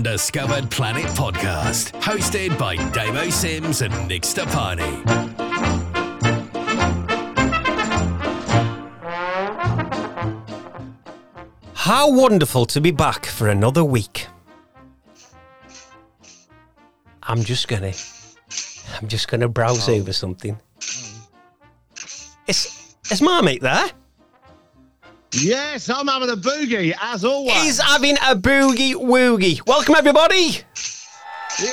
Undiscovered Planet podcast, hosted by Damo Sims and Nick Stepani. How wonderful to be back for another week. I'm just gonna, I'm just gonna browse oh. over something. Is is Marmite there? Yes, I'm having a boogie as always. He's having a boogie woogie. Welcome everybody. Yay!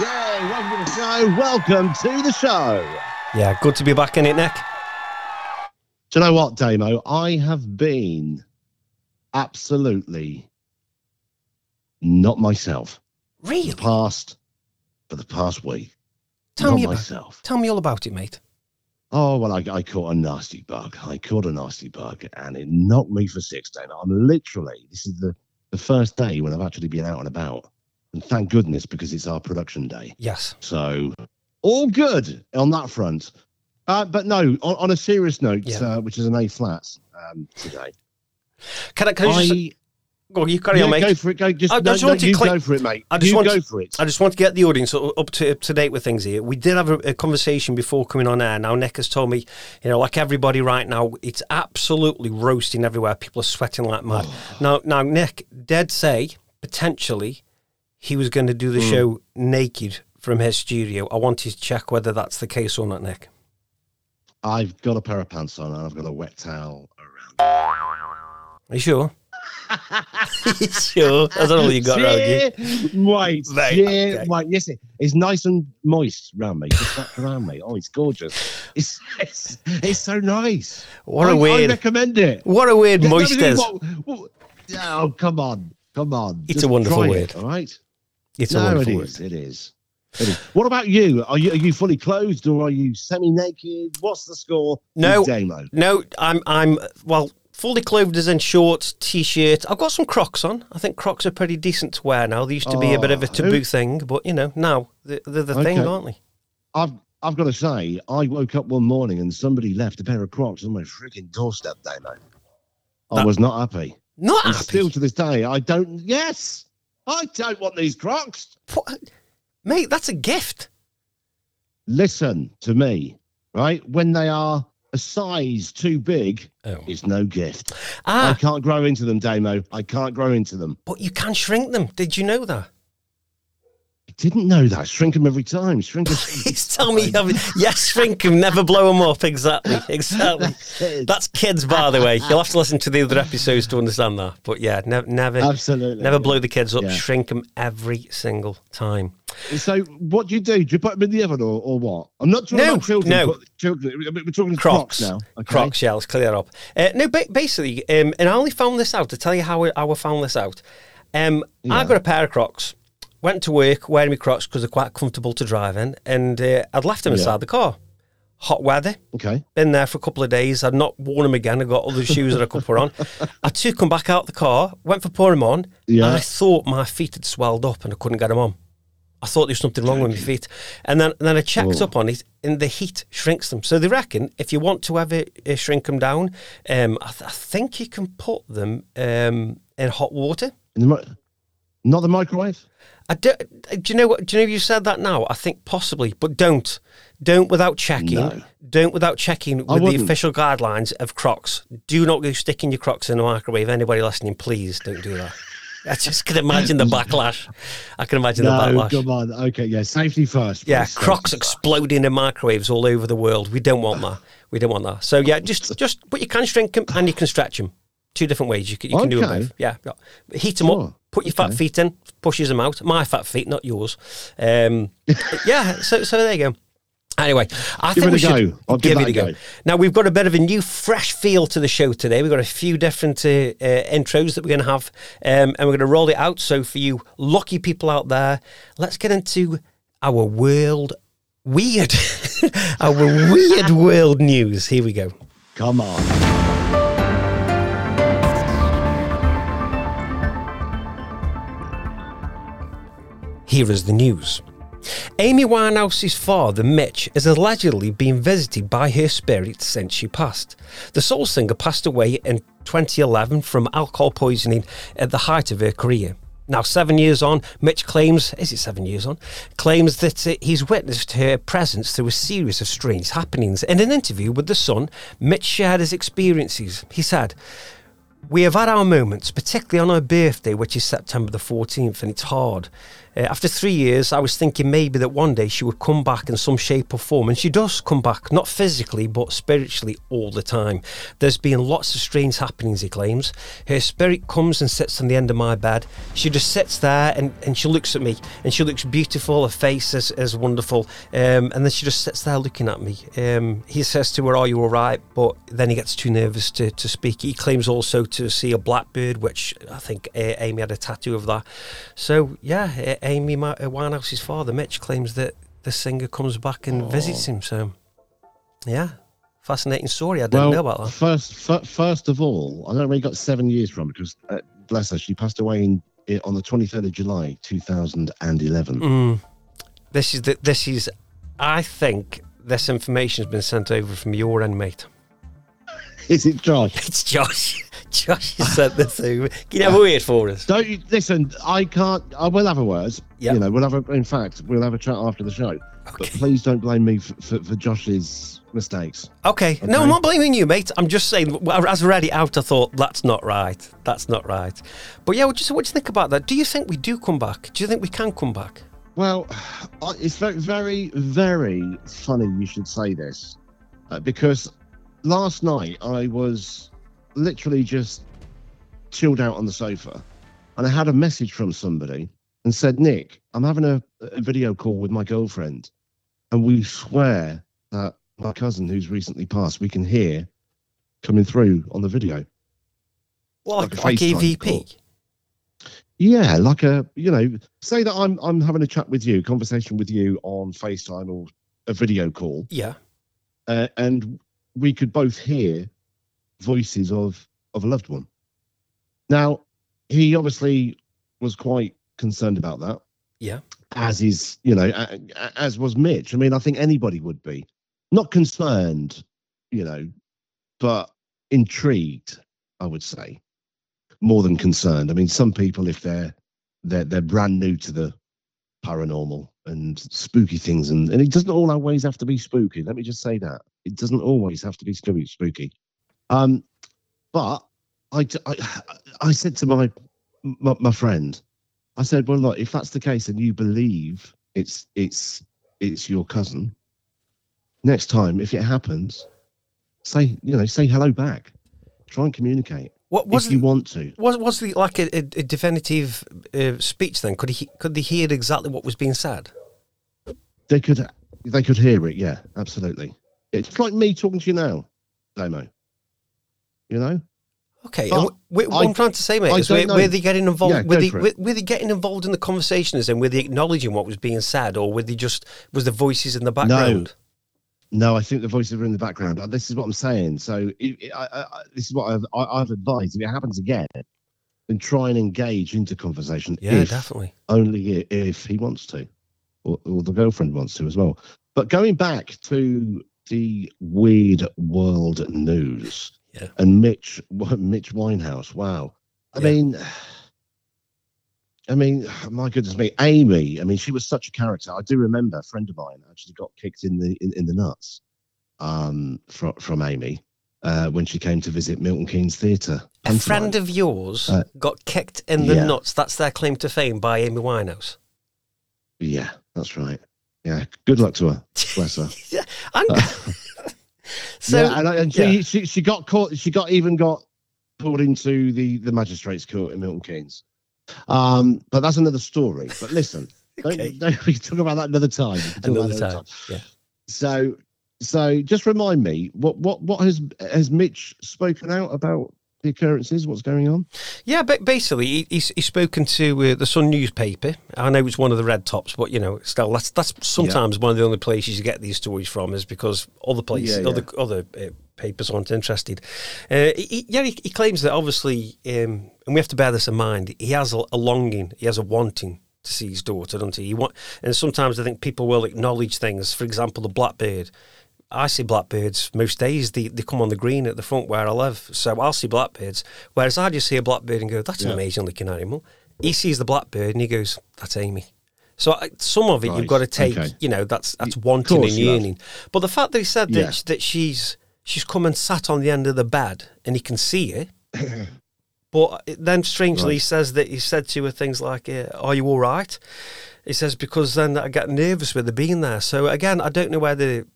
Yay! Welcome to the show. Welcome to the show. Yeah, good to be back in it, Nick. Do you know what, Damo? I have been absolutely not myself Really? the past for the past week. Tell not me about. myself. Tell me all about it, mate. Oh well, I, I caught a nasty bug. I caught a nasty bug, and it knocked me for six. days. I'm literally. This is the the first day when I've actually been out and about, and thank goodness because it's our production day. Yes. So all good on that front. Uh, but no, on, on a serious note, Yeah. uh, which is an A flat um, today. Can I? Can I just? I, go, you carry yeah, on, mate. go for it. Go, just, I no, just no, want to you click- go for it, mate. I just you want go to- for it. I just want to get the audience up to up to date with things here. We did have a, a conversation before coming on air. Now Nick has told me, you know, like everybody right now, it's absolutely roasting everywhere. People are sweating like mad. Now, now Nick did say potentially he was going to do the Hmm. show naked from his studio. I wanted to check whether that's the case or not, Nick. I've got a pair of pants on and I've got a wet towel around. Are you sure? sure? That's all you got you. Wait, yeah, okay. wait, yes, it, it's nice and moist around me. Just wrapped around me. Oh, it's gorgeous. It's it's, it's so nice. What a I, weird, I recommend it. what a weird Yeah, moist is. what- what- oh, come on, come on. It's Just a wonderful word. It, all right. It's a no, it wonderful word. is. It is. It. What about you? Are you are you fully clothed or are you semi-naked? What's the score? No. Damo. No, I'm I'm well fully clothed as in shorts, t-shirt. I've got some Crocs on. I think Crocs are pretty decent to wear now. They used to be a bit of a Oh, taboo who- thing, but you know now they're, they're the thing, Okay. aren't they? I've I've got to say, I woke up one morning and somebody left a pair of Crocs on my freaking doorstep, Damo. I That- was not happy. Not And happy. still to this day, I don't. Yes, I don't want these Crocs. What? Mate, that's a gift. Listen to me, right? When they are a size too big, Oh. it's no gift. I Ah, can't grow into them, Damo. I can't grow into them. but you can shrink them. Did you know that? I didn't know that. Shrink them every time. Shrink them. Please tell me. Yes, shrink them, never blow them up. Exactly, exactly. That's kids, by the way. You'll have to listen to the other episodes to understand that. But yeah, never, never, Absolutely. never blow the kids up. Yeah. Shrink them every single time. So, what do you do? Do you put them in the oven or, or what? I'm not talking No, about children. no. children. We're talking Crocs. Crocs, now. Okay? Crocs, yeah, let's clear up. Uh, no, ba- basically, um, and I only found this out to tell you how I, how I found this out. Um, I got a pair of Crocs, went to work wearing my Crocs because they're quite comfortable to drive in, and uh, I'd left them Yeah. inside the car. Hot weather, Okay. been there for a couple of days. I'd not worn them again. I got other shoes that I could put on. I took them back out the car, went for putting them on, Yeah. and I thought my feet had swelled up and I couldn't get them on. I thought there was something wrong with my feet. And then, then I checked Oh. up on it, and the heat shrinks them. So they reckon if you want to ever uh, shrink them down, um, I, th- I think you can put them um, in hot water. In the, not the microwave. I do, do you know what? Do you know you said that now? I think possibly, but don't, don't without checking. No. Don't without checking with the official guidelines of Crocs. Do not go sticking your Crocs in the microwave. Anybody listening, please don't do that. I just can imagine the backlash. I can imagine the No, backlash. come on. Okay, yeah, safety first. Yeah. Crocs exploding in microwaves all over the world. We don't want that. We don't want that. So yeah, just just but you can shrink them and you can stretch them. Two different ways. You can, you can do them both. Yeah, yeah. heat them Sure. up. Put your fat feet in. Pushes them out. My fat feet, not yours. Um, yeah. So so there you go. Anyway, I Give think it we a should go. I'll give it a a go. go. Now we've got a bit of a new, fresh feel to the show today. We've got a few different uh, uh, intros that we're going to have, um, and we're going to roll it out. So for you lucky people out there, let's get into our world weird, our weird world news. Here we go. Come on. Here is the news. Amy Winehouse's father, Mitch, has allegedly been visited by her spirit since she passed. The soul singer passed away in 2011 from alcohol poisoning at the height of her career. Now, seven years on, Mitch claims, is it seven years on? Claims that uh, he's witnessed her presence through a series of strange happenings. In an interview with The Sun, Mitch shared his experiences. He said, we have had our moments, particularly on her birthday, which is September the 14th, and it's hard. Uh, after three years, I was thinking maybe that one day she would come back in some shape or form, and she does come back, not physically, but spiritually all the time. There's been lots of strange happenings, he claims. Her spirit comes and sits on the end of my bed. She just sits there and, and she looks at me, and she looks beautiful, her face is, is wonderful, um, and then she just sits there looking at me. Um, he says to her, Are you all right? But then he gets too nervous to, to speak. He claims also to see a blackbird, which I think uh, Amy had a tattoo of that. So, yeah. Uh, Amy uh, Winehouse's father, Mitch, claims that the singer comes back and oh. visits him. So, yeah, fascinating story. I didn't well, know about that. First, f- first of all, I don't know where he got seven years from because, uh, bless her, she passed away in, in, on the 23rd of July, 2011. Mm. This is the, this is, I think this information has been sent over from your end, mate. Is it Josh? It's Josh. Josh sent this over. Can you have a word for us? Don't you listen? I can't. I will have a word. Yep. You know, we'll have a. In fact, we'll have a chat after the show. Okay. But please don't blame me for, for, for Josh's mistakes. Okay. okay. No, I'm not blaming you, mate. I'm just saying, as I read it out, I thought that's not right. That's not right. But yeah, just what do you think about that? Do you think we do come back? Do you think we can come back? Well, it's very, very, very funny you should say this uh, because last night I was literally just chilled out on the sofa and I had a message from somebody and said, Nick, I'm having a, a video call with my girlfriend and we swear that my cousin who's recently passed, we can hear coming through on the video. Well, like, like, like EVP? Call. Yeah, like a you know, say that I'm I'm having a chat with you, conversation with you on FaceTime or a video call. Yeah. Uh, and we could both hear voices of of a loved one. Now, he obviously was quite concerned about that. Yeah. As is, you know, as was Mitch. I mean, I think anybody would be not concerned, you know, but intrigued. I would say more than concerned. I mean, some people, if they're they're they're brand new to the paranormal and spooky things, and and it doesn't always have to be spooky. Let me just say that it doesn't always have to be spooky. Um, but I, I, I said to my, my, my friend, I said, well, look, if that's the case and you believe it's it's it's your cousin, next time if it happens, say you know say hello back, try and communicate. What was if you want to? Was was the like a, a definitive uh, speech then? Could he could they hear exactly what was being said? They could they could hear it. Yeah, absolutely. It's like me talking to you now, Damo you know. Okay, what I, I'm trying to say, mate, is were, were, they getting involved? Yeah, were, they, were, were, they getting involved in the conversations and were they acknowledging what was being said, or were they just was the voices in the background? No, no, I think the voices were in the background. This is what I'm saying. So it, I, I, this is what I've, I've advised. If it happens again, then try and engage into conversation. Yeah, definitely. Only if he wants to, or, or the girlfriend wants to as well. But going back to the weird world news. Yeah. And Mitch Mitch Winehouse. Wow. I yeah. mean, I mean, my goodness me, Amy. I mean, she was such a character. I do remember a friend of mine actually got kicked in the in, in the nuts um, from from Amy uh, when she came to visit Milton Keynes Theatre. A friend of yours uh, got kicked in the yeah. nuts. That's their claim to fame by Amy Winehouse. Yeah, that's right. Yeah, good luck to her. Bless her. yeah, uh, so yeah, and, and she, yeah. she she got caught. She got even got pulled into the the magistrates' court in Milton Keynes. Um, but that's another story. But listen, okay. don't, don't, we talk about that another time. Another, time. time. Yeah. So so just remind me what what what has has Mitch spoken out about the occurrences? What's going on? Yeah, but basically, he, he's, he's spoken to uh, the Sun newspaper. I know it's one of the red tops, but you know, still, that's that's sometimes yeah. one of the only places you get these stories from is because other places, yeah, yeah. other other uh, papers aren't interested. Uh, he, yeah, he, he, claims that obviously, um, and we have to bear this in mind. He has a, a longing, he has a wanting to see his daughter, doesn't he? he want, and sometimes I think people will acknowledge things. For example, the blackbird. I see blackbirds most days. They, they come on the green at the front where I live. So I'll see blackbirds. Whereas I just see a blackbird and go, that's yeah. an amazing looking animal. he sees the blackbird and he goes, "That's Amy." So uh, some of it Right, you've got to take, okay. you know, that's that's wanting and yearning. But the fact that he said that Yeah. that she's she's come and sat on the end of the bed and he can see it. but then strangely he says that he said to her things like, uh, "Are you all right?" He says because then I get nervous with her being there. So again, I don't know whether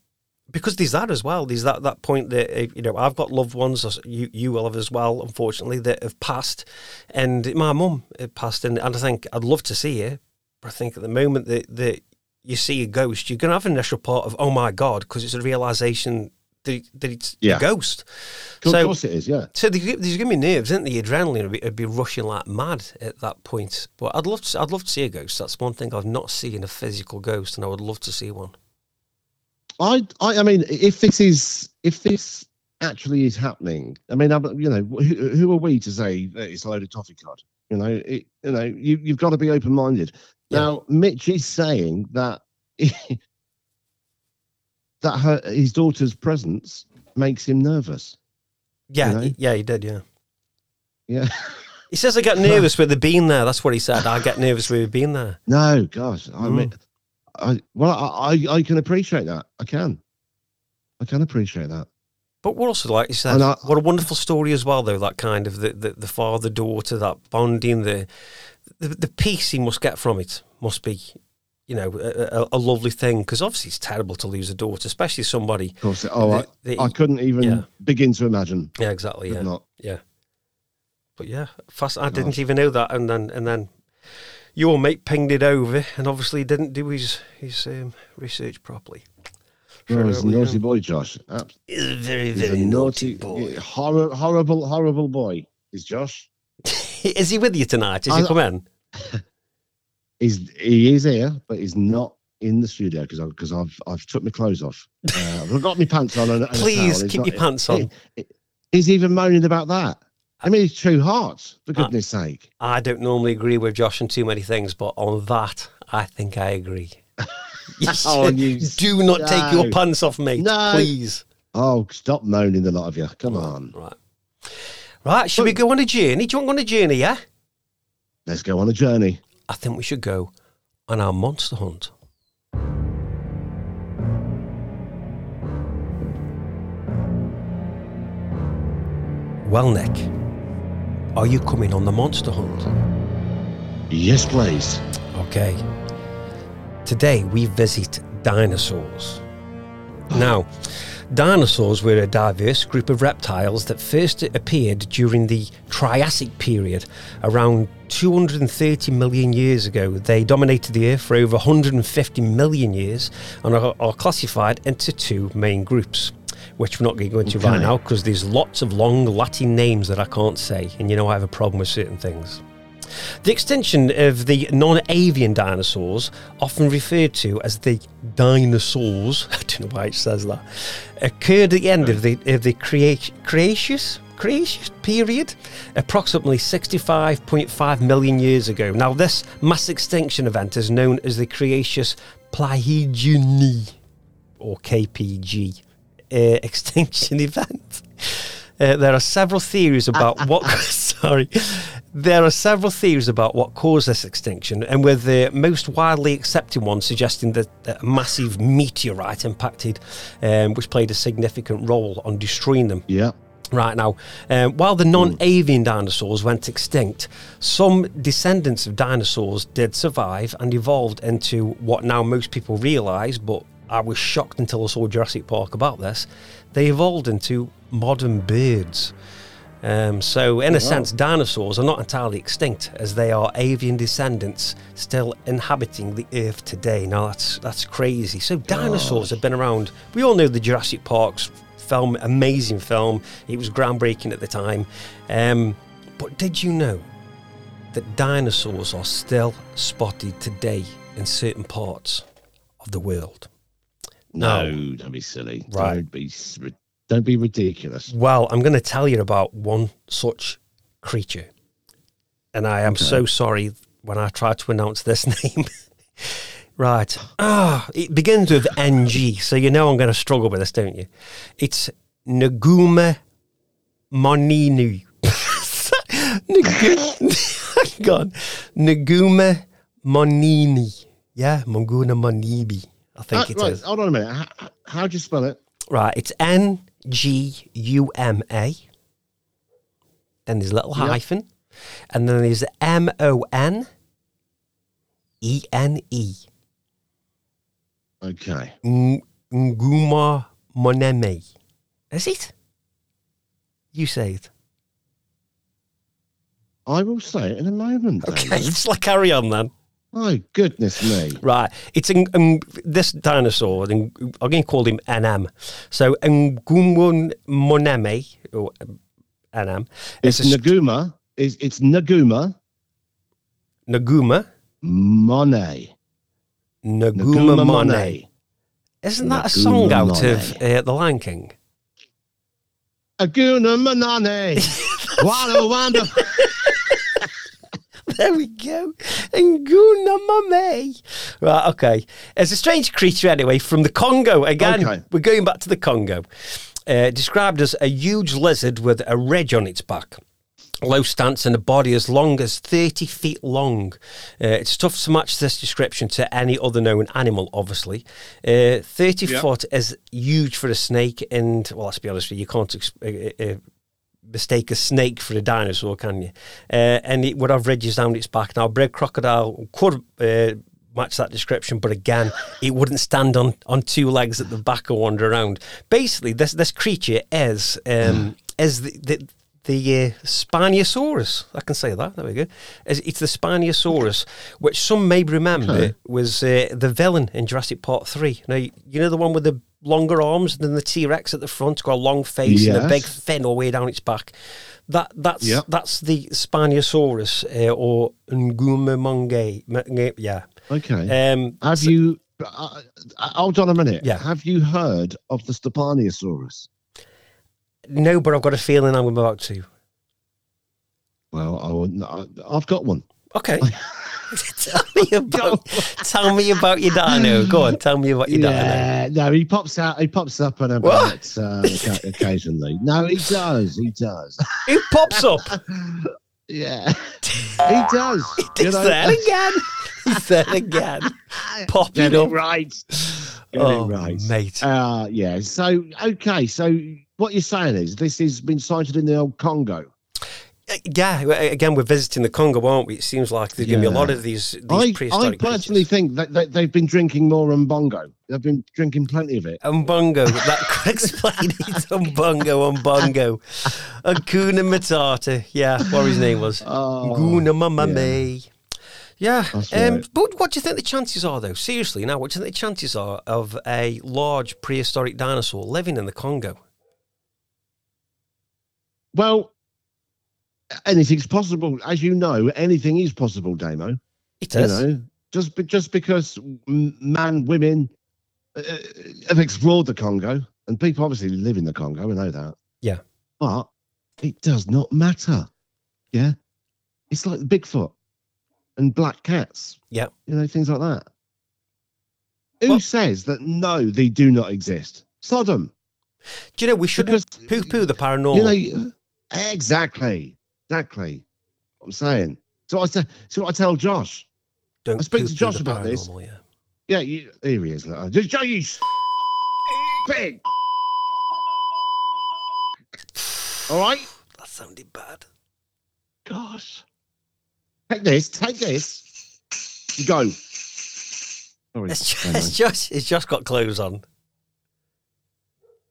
because there's that as well. There's that that point that uh, you know I've got loved ones, you you will have as well, unfortunately, that have passed, and my mum passed, and, and I think I'd love to see her, but I think at the moment that that you see a ghost, you're going to have an initial part of oh my god, because it's a realization that, that it's Yeah. a ghost. Of So- course it is, yeah. So there's going to be nerves, isn't? The adrenaline would be, would be rushing like mad at that point. But I'd love to, I'd love to see a ghost. That's one thing I've not seen a physical ghost, and I would love to see one. I, I, I mean, if this is, if this actually is happening, I mean, you know, who, who are we to say that it's a load of toffee cod? You know, it, you know, you, you've got to be open minded. Yeah. Now, Mitch is saying that that her his daughter's presence makes him nervous. Yeah, You know? he- yeah, he did. Yeah, Yeah. he says I get nervous with the being there. That's what he said. I get nervous with it being there. No, gosh, I Mm. I well, I, I I can appreciate that. I can, I can appreciate that. But what also, like you said, I- what a wonderful story as well, though. That kind of the the, the father daughter, that bonding, the, the the peace he must get from it must be, you know, a, a, a lovely thing. Because obviously it's terrible to lose a daughter, especially somebody. Of course, oh, I, the- the- I couldn't even yeah. begin to imagine. Yeah, exactly. Yeah, not. yeah. But yeah, fast. I didn't even know that, and then and then your mate pinged it over, and obviously didn't do his his um, research properly. No, he's a naughty boy, Josh. He's a very He's very a naughty, naughty, boy. Horrible, horrible, horrible boy. Is Josh? Is he with you tonight? Is he I- come in? He's he is here, but he's not in the studio because I've because I've I've took my clothes off. Uh, I've got my pants on. And, and a Please keep not- your pants on. He- he- he's even moaning about that. I mean, he's true hearts, for goodness sake. I don't normally agree with Josh on too many things, but on that, I think I agree. Oh, you Do not take your no. pants off, mate. No. Please. Oh, stop moaning, the lot of you. Come on, Right. Right, should we go on a journey? Do you want to go on a journey, yeah? let's go on a journey. I think we should go on our monster hunt. Well, Nick, are you coming on the monster hunt? Yes, please. Okay. Today we visit dinosaurs. Now, dinosaurs were a diverse group of reptiles that first appeared during the Triassic period, around 230 million years ago. They dominated the Earth for over 150 million years and are, are classified into two main groups. Which we're not going to go into right now because there's lots of long Latin names that I can't say, and you know I have a problem with certain things. The extinction of the non avian dinosaurs, often referred to as the dinosaurs, I don't know why it says that, occurred at the end of the, of the Cretaceous, Cretaceous period, approximately 65.5 million years ago. Now, this mass extinction event is known as the Cretaceous Paleogene, or KPG, extinction event. Uh, there are several theories about what. sorry, there are several theories about what caused this extinction, and with the most widely accepted one suggesting that, that a massive meteorite impacted, um, which played a significant role on destroying them Yeah. right now. Um, while the non avian dinosaurs went extinct, some descendants of dinosaurs did survive and evolved into what now most people realise, but I was shocked until I saw Jurassic Park about this. They evolved into modern birds. Um, so, in a sense, dinosaurs are not entirely extinct, as they are avian descendants still inhabiting the Earth today. Now, that's that's crazy. So, dinosaurs have been around. We all know the Jurassic Park's film, amazing film. It was groundbreaking at the time. Um, but did you know that dinosaurs are still spotted today in certain parts of the world? No, No. don't be silly. Right. Don't be don't be ridiculous. Well, I'm going to tell you about one such creature. And I am so sorry when I try to announce this name. right. Ah, it begins with NG, so you know I'm going to struggle with this, don't you? It's Naguma Moninu. Hang on. Naguma Monini. Yeah, Monguna Monibi. I think Uh, it right, is. hold on a minute. How, how do you spell it? Right, it's N G U M A. Then there's a little hyphen. And then there's M O N E N E. Okay. Ng- Nguma Moneme. Is it? You say it. I will say it in a moment. Okay, let's like carry on then. My goodness me. Right, it's in, this dinosaur. I'm going to call him NM. So Ngumun Moneme or um, NM. It's Naguma. It's, it's Naguma Naguma Monet. Naguma Naguma Mone. Monet. Isn't that a Naguma song out of uh, The Lion King? Aguna Manane. what a wonderful. There we go. Nguna Mame. Right, okay. It's a strange creature anyway from the Congo. Again, Okay. we're going back to the Congo. Uh, described as a huge lizard with a ridge on its back. Low stance and a body as long as 30 feet long. Uh, it's tough to match this description to any other known animal, obviously. Uh, 30 Yeah. foot is huge for a snake, and, well, let's be honest with you, you can't ex- uh, uh, mistake a snake for a dinosaur, can you? Uh, and it would have ridges down its back. Now, a bred crocodile could uh, match that description, but again, it wouldn't stand on, on two legs at the back and wander around. Basically, this this creature is um, is the, the the uh, Spinosaurus. I can say that. There we go. It's, it's the Spinosaurus, which some may remember Okay. was uh, the villain in Jurassic Park 3. Now, you know the one with the longer arms than the T Rex at the front, got a long face and a big fin all the way down its back. That that's Yep. that's the Spinosaurus uh, or Ngumamonge. M- Yeah. Okay. Um, Have so- you. Uh, uh, hold on a minute. Yeah. Have you heard of the Stepanosaurus? no, but I've got a feeling I'm about to. Well, I- I've got one. Okay. tell me about tell me about your dino. Go on, tell me about your dino. Yeah, no, he pops out. He pops up and about uh, occasionally. No, he does. He does. He pops up? yeah, he does. He's there again. He's there again. Popping up. right. Get Oh, right, mate. Uh, yeah. So okay. So what you're saying is this has been sighted in the old Congo. Yeah, again, we're visiting the Congo, aren't we? It seems like there's going to be a lot of these, these I, I personally creatures. think that, that they've been drinking more Mbongo. They've been drinking plenty of it. Umbongo, that could explain it. Umbongo, Umbongo. Akuna Matata. Yeah, what his name was. Oh, Guna Mamame. Yeah, That's um, right. but what do you think the chances are, though? Seriously, now, what do you think the chances are of a large prehistoric dinosaur living in the Congo? Well, anything's possible. As you know, anything is possible, Damo. It You know, just be, just because man, women uh, have explored the Congo, and people obviously live in the Congo, we know that. Yeah. But it does not matter. Yeah. It's like Bigfoot and black cats. Yeah. You know, things like that. Who Well- says that no, they do not exist? Sodom. Do you know, we shouldn't poo poo the paranormal. You know, exactly, exactly. What I'm saying. So I say, so I tell Josh. Don't I speak to Josh about this. Yeah. Yeah, you, here he is. look. Just Josh, big. All right, That sounded bad. gosh. Take this. Take this. You go. Sorry. It's just, Anyway. it's just, it's just got clothes on.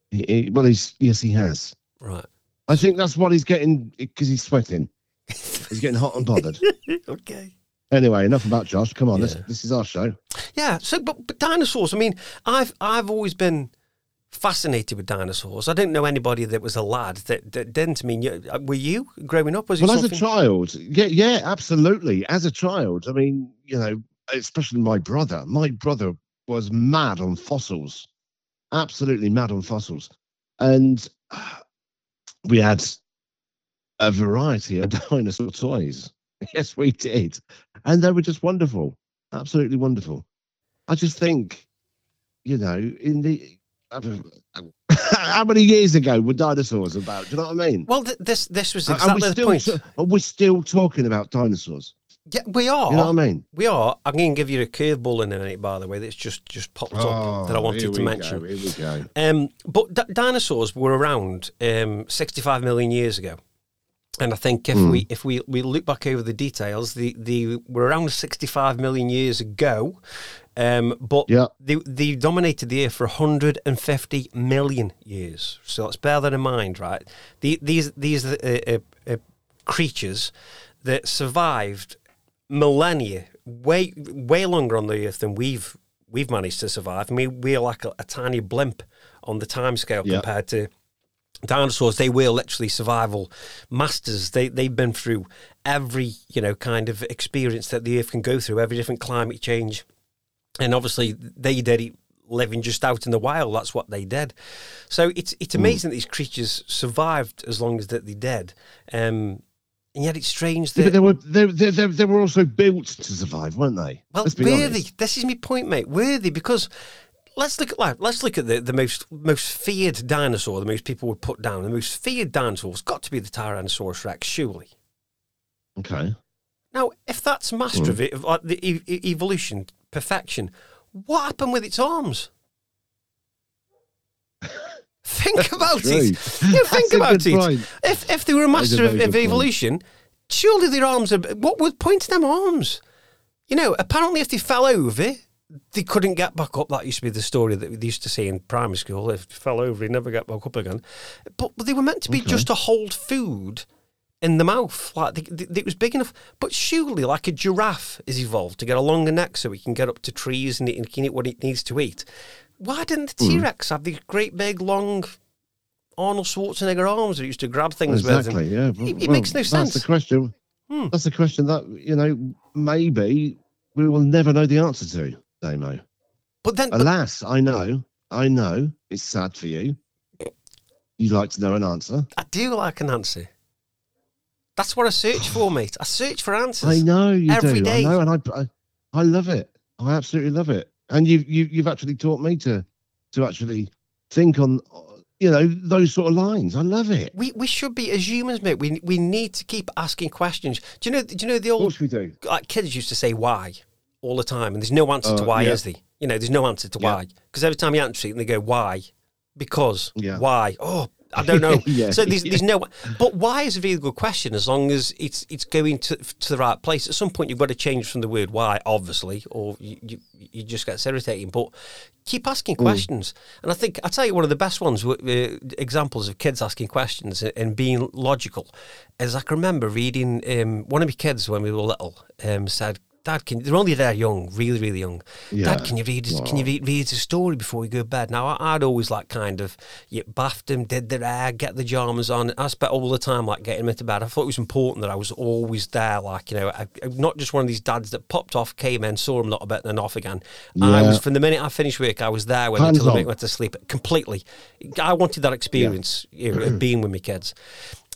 He- he- well, he's yes, he has. Right. I think that's what he's getting because he's sweating. He's getting hot and bothered. okay. anyway, enough about Josh. Come on, this Yeah. this is our show. Yeah. So, but, but dinosaurs. I mean, I've I've always been fascinated with dinosaurs. I don't know anybody that was a lad that, that didn't. I mean, you, uh, were you growing up? Was Well, as a child, yeah, yeah, absolutely. As a child, I mean, you know, especially my brother. My brother was mad on fossils, absolutely mad on fossils, and uh, we had a variety of dinosaur toys. Yes, we did, and they were just wonderful, absolutely wonderful. I just think, you know, in the. How many years ago were dinosaurs about? Do you know what I mean? Well, th- this this was And exactly we're the still, point. and we're still talking about dinosaurs. Yeah, we are. You know what I mean? We are. I'm going to give you a curveball in a minute, by the way. That's just just popped up that I Oh, wanted to mention. Go, here we go. Um, but d- dinosaurs were around um, 65 million years ago, and I think if Hmm. we if we, we look back over the details, the the were around 65 million years ago, um, but Yeah. they they dominated the earth for 150 million years. So let's bear that in mind, right? The, these these uh, uh, uh, creatures that survived millennia, way way longer on the earth than we've we've managed to survive. I mean, we're like a, a tiny blimp on the timescale Yeah. compared to dinosaurs. They were literally survival masters. They they've been through every you know kind of experience that the earth can go through, every different climate change, and obviously they did it living just out in the wild. That's what they did. So it's it's amazing that these creatures survived as long as that they did. Um, and yet it's strange Yeah, that but they were they, they, they, they were also built to survive, weren't they? well, Let's be worthy. honest. This is my point, mate. Worthy because let's look at like, let's look at the, the most most feared dinosaur. The most people would put down the most feared dinosaur's got to be the Tyrannosaurus Rex, surely. Okay. Now, if that's master Hmm. of it, of like the e- evolution, perfection, what happened with its arms? Think about it. You think about it. point. If if they were a is a master of, of evolution, surely their arms are. What would point to them arms? You know, apparently, if they fell over, they couldn't get back up. That used to be the story that we used to say in primary school. If they fell over, they never get back up again. But, but they were meant to be Okay. just to hold food in the mouth. Like they, they, it was big enough. But surely, like a giraffe is evolved to get a longer neck so it can get up to trees and it, it can eat what it needs to eat. Why didn't the Hmm. T Rex have these great big long Arnold Schwarzenegger arms that used to grab things with? Exactly. Yeah. It, it Well, makes no That's sense. That's the question. Hmm. That's the question that you know maybe we will never know the answer to, Damo. But then, but, Alas, I know, I know, it's sad for you. You'd like to know an answer. I do like an answer. That's what I search for, mate. I search for answers. I know you every do. day. I know, and I, I, I love it. I absolutely love it. And you've you, you've actually taught me to to actually think on, you know, those sort of lines. I love it. We we should be as humans, mate. We we need to keep asking questions. Do you know? Do you know the old? Of course we do. like kids used to say why all the time, and there's no answer to Uh, why, yeah. is there? You know, there's no answer to Yeah. why because every time you answer it, and they go why, because Yeah. why. Oh, I don't know. Yeah, So there's, there's no. But why is a really good question as long as it's it's going to to the right place. At some point, you've got to change from the word why, obviously, or you you, you just get irritating. But keep asking Mm. questions, and I think I tell you one of the best ones uh, examples of kids asking questions and- and being logical As I can remember reading um, one of my kids when we were little um, said. Dad, can they're only there young, really, really young. Yeah. Dad, can you read? Can you read, read a story before we go to bed? Now, I, I'd always like kind of you bathed them, did their hair, get the pajamas on. I spent all the time like getting them into bed. I thought it was important that I was always there, like you know, I, not just one of these dads that popped off, came in, saw them a little bit, and then off again. I was from the minute I finished work, I was there when Hands until the minute I went to sleep. Completely, I wanted that experience you know, of being with my kids.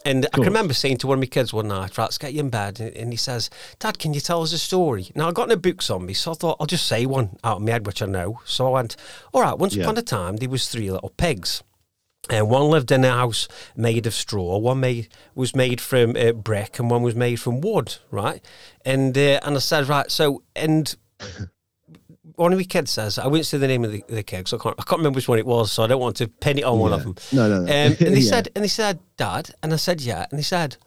And I can remember saying to one of my kids one night, right, let's get you in bed. And- he says, Dad, can you tell us a story? Now, I've got no books on me, so I thought I'll just say one out of my head, which I know. So I went, all right, once Yeah. upon a time, there was three little pigs. And one lived in a house made of straw. One made was made from uh, brick, and one was made from wood. Right, and uh, and I said, right, so and one of my kids says, I won't say the name of the, the kid, 'cause I can't, I can't remember which one it was, so I don't want to pin it on one of them. No, no, no. Um, and they Yeah. said, and they said, Dad, and I said, yeah, and they said,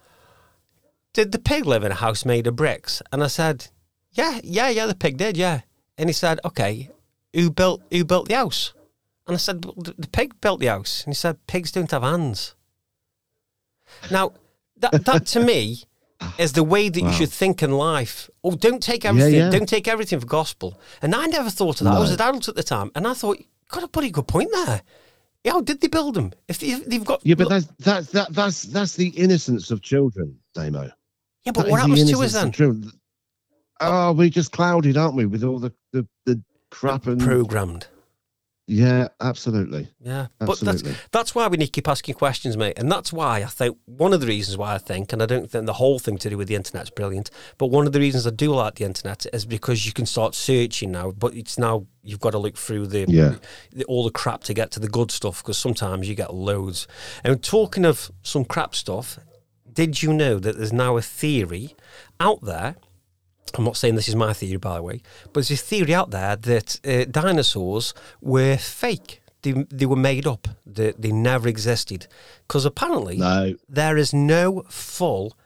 did the pig live in a house made of bricks? And I said, yeah, yeah, yeah, the pig did, yeah. And he said, okay, who built who built the house? And I said, well, the, the pig built the house. And he said, pigs don't have hands. Now, that that to me Ah. is the way that you should think in life. Oh, don't take everything, yeah. don't take everything for gospel. And I never thought of that. I was an adult at the time, and I thought, got a pretty good point there. How did they build them? If they, if they've got Yeah, but that's that's that that's that's the innocence of children, Damo. yeah, but That what happens to us then? Oh, we're just clouded, aren't we, with all the the, the crap and Programmed. Yeah, absolutely. Yeah, but that's Absolutely. that's why we need to keep asking questions, mate, and that's why I think one of the reasons why I think, and I don't think the whole thing to do with the internet's brilliant, but one of the reasons I do like the internet is because you can start searching now, but it's now you've got to look through the, Yeah. the all the crap to get to the good stuff because sometimes you get loads. And talking of some crap stuff, did you know that there's now a theory out there? I'm not saying this is my theory, by the way, but there's a theory out there that uh, dinosaurs were fake. They, they were made up. They, they never existed. Because apparently, No, there is no full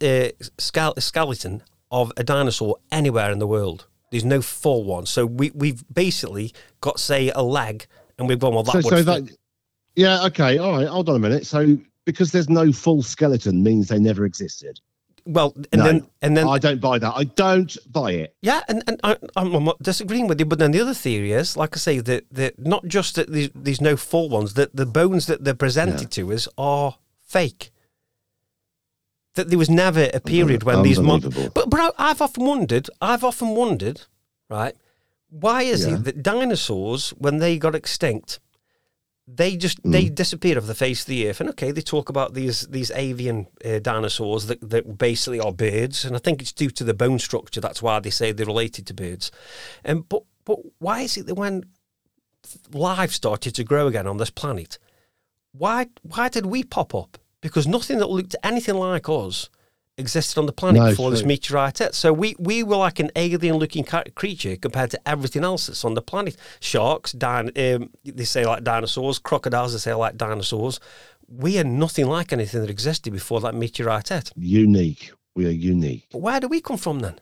uh, skeleton of a dinosaur anywhere in the world. There's no full one. So we, we've basically got, say, a leg, and we've gone, well, that so, would so that, yeah, okay, all right, hold on a minute. So, because there's no full skeleton means they never existed. Well, and No. then, and then I don't buy that. I don't buy it. Yeah, and, and I, I'm, I'm not disagreeing with you, but then the other theory is, like I say, that, that not just that there's, there's no full ones, that the bones that they're presented to us are fake. That there was never a period when these mon- but but I- I've often wondered, I've often wondered, right? Why is Yeah. it that dinosaurs, when they got extinct, they just Hmm. they disappear off the face of the earth? And okay, they talk about these these avian uh, dinosaurs that that basically are birds, and I think it's due to the bone structure. That's why they say they're related to birds. And but but why is it that when life started to grow again on this planet, why why did we pop up? Because nothing that looked anything like us existed on the planet No, before this meteorite hit. So we, we were like an alien-looking creature compared to everything else that's on the planet. Sharks, din- um, they say like dinosaurs. Crocodiles, they say like dinosaurs. We are nothing like anything that existed before that meteorite hit. Unique. We are unique. But where do we come from then?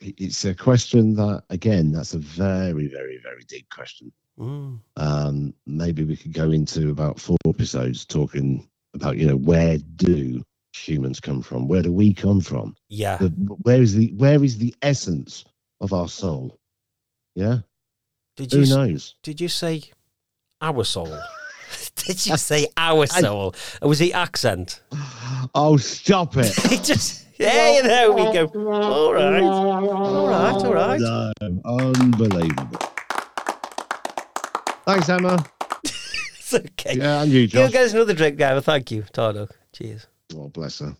It's a question that, again, that's a very, very, very deep question. Mm. Um, maybe we could go into about four episodes talking about, you know, where do humans come from? Where do we come from? Yeah. The, where is the where is the essence of our soul? Yeah, Did who you knows? did you say our soul? did you say our soul? Or was it accent? Oh, stop it! It just hey, there we go. All right, all right, all right. No, unbelievable. Thanks, Emma. It's okay. Yeah, and you, You Josh. get us another drink, guy. Thank you, Tardo. Cheers. Oh, bless her.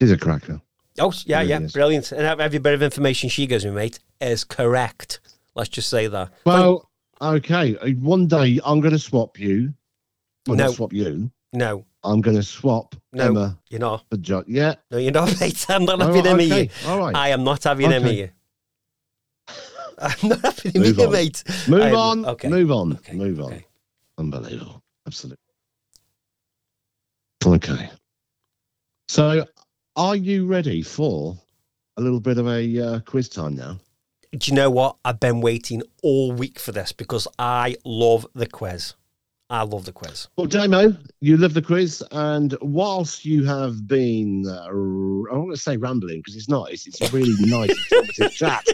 She's a cracker. Oh, yeah, Really yeah, is. brilliant. And every bit of information she gives me, mate, is correct. Let's just say that. Well, okay. uh, One day I'm going to swap you. Well, No. not swap you. No, I'm going to swap No. Emma you're not. for Josh. Yeah. No, you're not, mate. I'm not All having right, him here. okay. All right. I am not having him Okay. here. I'm not having him Move here, on. mate. Move am- on. Okay. Move on. Okay. Move on. Unbelievable. Absolutely. Okay. So, are you ready for a little bit of a uh, quiz time now? Do you know what? I've been waiting all week for this because I love the quiz. I love the quiz. Well, Damo, you love the quiz, and whilst you have been, uh, I want to say rambling because it's not. It's, it's a really nice, informative chat.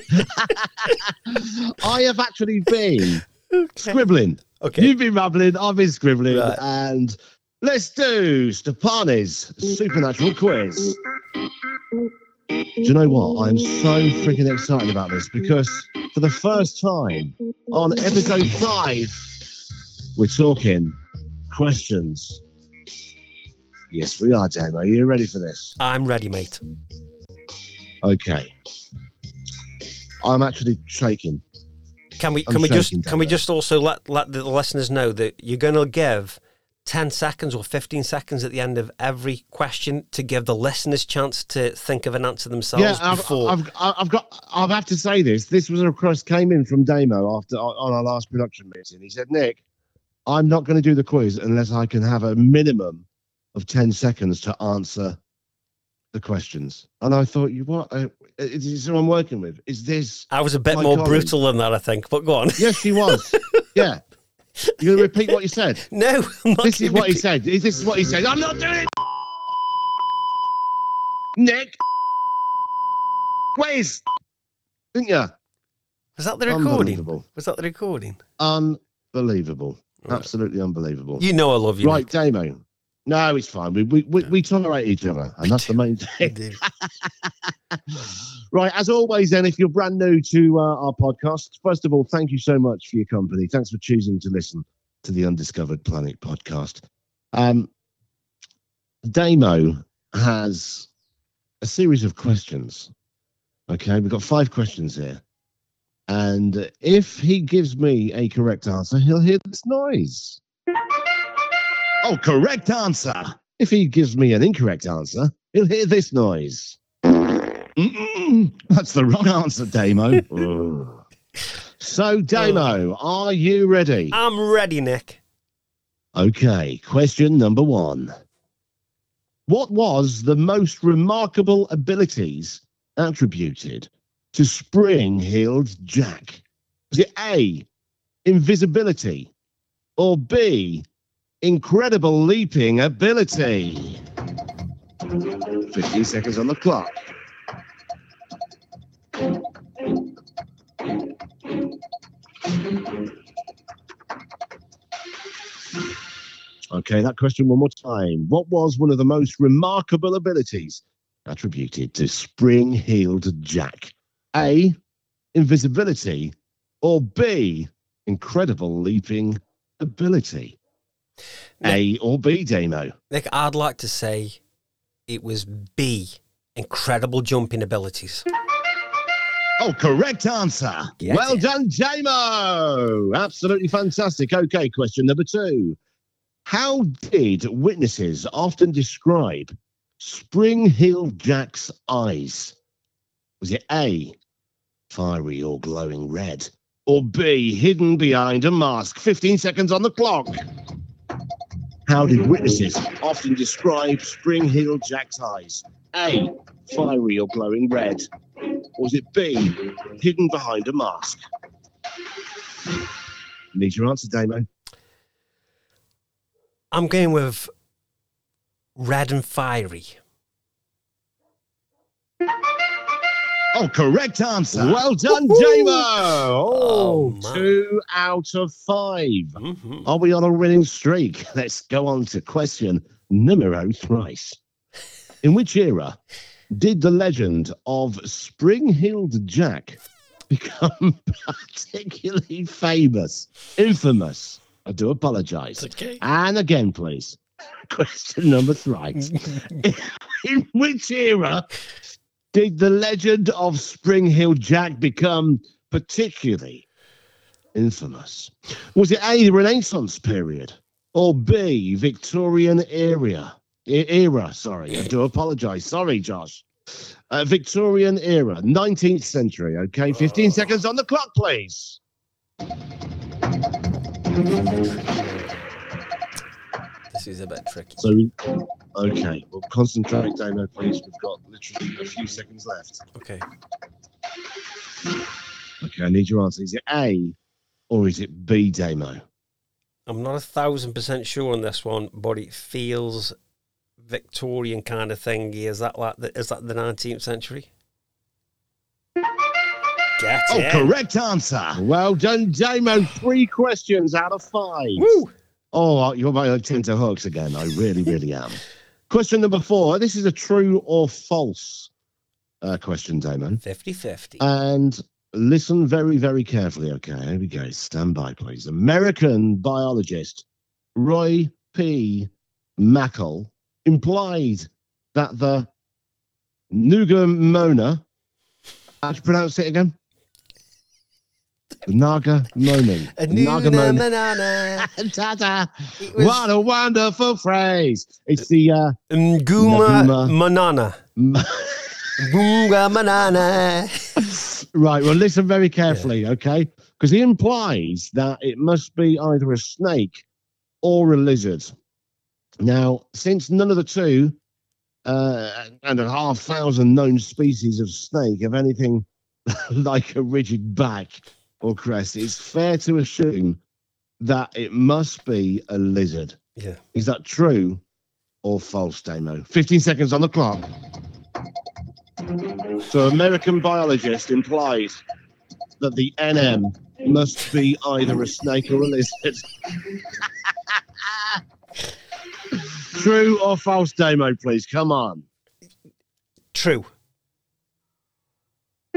I have actually been scribbling. Okay. You've been rambling. I've been scribbling, Right. and let's do Stepani's supernatural quiz. Do you know what? I'm so freaking excited about this because for the first time on episode five, we're talking questions. Yes, we are, Damo. Are you ready for this? I'm ready, mate. Okay. I'm actually shaking. Can we I'm can we just can we just also let let the listeners know that you're going to give 10 seconds or 15 seconds at the end of every question to give the listeners chance to think of an answer themselves yeah, I've, before I've, I've got. I have had to say this. This was a request came in from Damo after uh, on our last production meeting. He said, "Nick, I'm not going to do the quiz unless I can have a minimum of ten seconds to answer the questions." And I thought, "You what? Uh, is this who I'm working with? Is this?" I was a bit more colleague. brutal than that I think but go on Yes, she was. yeah. You to repeat what you said? no This is gonna what he said. This is what he said. I'm not doing it. Nick, quiz, didn't you? was that the recording was that the recording Unbelievable. Right. Absolutely unbelievable. you know I love you right, Damo. No, it's fine. We we, we, we tolerate each other, and that's the main thing. right, as always, then, if you're brand new to uh, our podcast, first of all, thank you so much for your company. Thanks for choosing to listen to the Undiscovered Planet podcast. Um, Damo has a series of questions. Okay, we've got five questions here. And if he gives me a correct answer, he'll hear this noise. Oh, correct answer. If he gives me an incorrect answer, he'll hear this noise. Mm-mm, that's the wrong answer, Damo. So, Damo, are you ready? I'm ready, Nick. Okay, question number one. What was the most remarkable abilities attributed to spring heeled Jack? Was it A, invisibility, or B, incredible leaping ability? 15 seconds on the clock. Okay, that question one more time. What was one of the most remarkable abilities attributed to spring heeled Jack? A, invisibility, or B, incredible leaping ability? A or B, Damo? Nick, I'd like to say it was B, incredible jumping abilities. Oh, correct answer. Get well it. done, Damo. Absolutely fantastic. Okay, question number two. How did witnesses often describe Spring Heeled Jack's eyes? Was it A, fiery or glowing red, or B, hidden behind a mask? 15 seconds on the clock. How did witnesses often describe Spring Heeled Jack's eyes? A, fiery or glowing red, or was it B, hidden behind a mask? Need your answer, Damo. I'm going with red and fiery. Oh, correct answer. Well done, Damo. Oh, Oh, two out of five. Mhm. Are we on a winning streak? Let's go on to question numero thrice. In which era did the legend of Spring Heeled Jack become particularly famous? Infamous. I do apologize. okay. And again, please. Question number thrice. In which era did the legend of Spring Heeled Jack become particularly infamous? Was it A, the Renaissance period, or B, Victorian era? Era, sorry, I do apologize. Sorry, Josh. Uh, Victorian era, 19th century. Okay, 15 seconds on the clock, please. This is a bit tricky. So, okay, well, concentrate, Damo, please. We've got literally a few seconds left. Okay. Okay, I need your answer. Is it A or is it B, Damo? I'm not a thousand percent sure on this one, but it feels Victorian kind of thing. Is that like the, is that the 19th century? Get Oh, it. correct answer. Well done, Damo. Three questions out of five. Woo! Oh, you're my Tinto Hawks again. I really, really am. Question number four. This is a true or false uh, question, Damon. 50 50. And listen very, very carefully. Okay, here we go. Stand by, please. American biologist Roy P. Mackal implied that the Nugamona, how to pronounce it again? Naga Moaning. Naga Moaning. Was What a wonderful phrase. It's the uh, Nguma Nguma. Manana. Boonga Manana. right. Well, listen very carefully, okay? Because he implies that it must be either a snake or a lizard. Now, since none of the two uh, and a half thousand known species of snake have anything like a rigid back or crest, it's fair to assume that it must be a lizard. Yeah. Is that true or false, Damo? 15 seconds on the clock. So, American biologist implies that the NM must be either a snake or a lizard. True or false, Damo, please? Come on. True.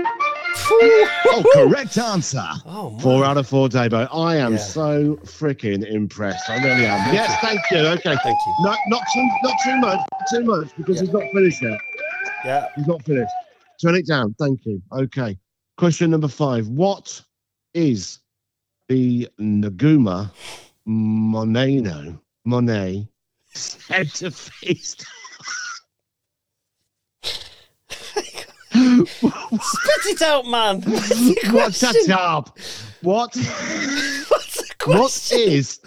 oh, correct answer. Oh, my. Four out of four, Damo. I am Yeah. so freaking impressed. I really am. Yes, thank you. Okay. Thank you. No, not too, not too much, not too much, because he's not finished yet. Yeah. He's not finished. Turn it down. Thank you. Okay. Question number five. What is the Naguma Moneno Monet said to feast? Spit it out, man. What's that up? What? What's the What question? is?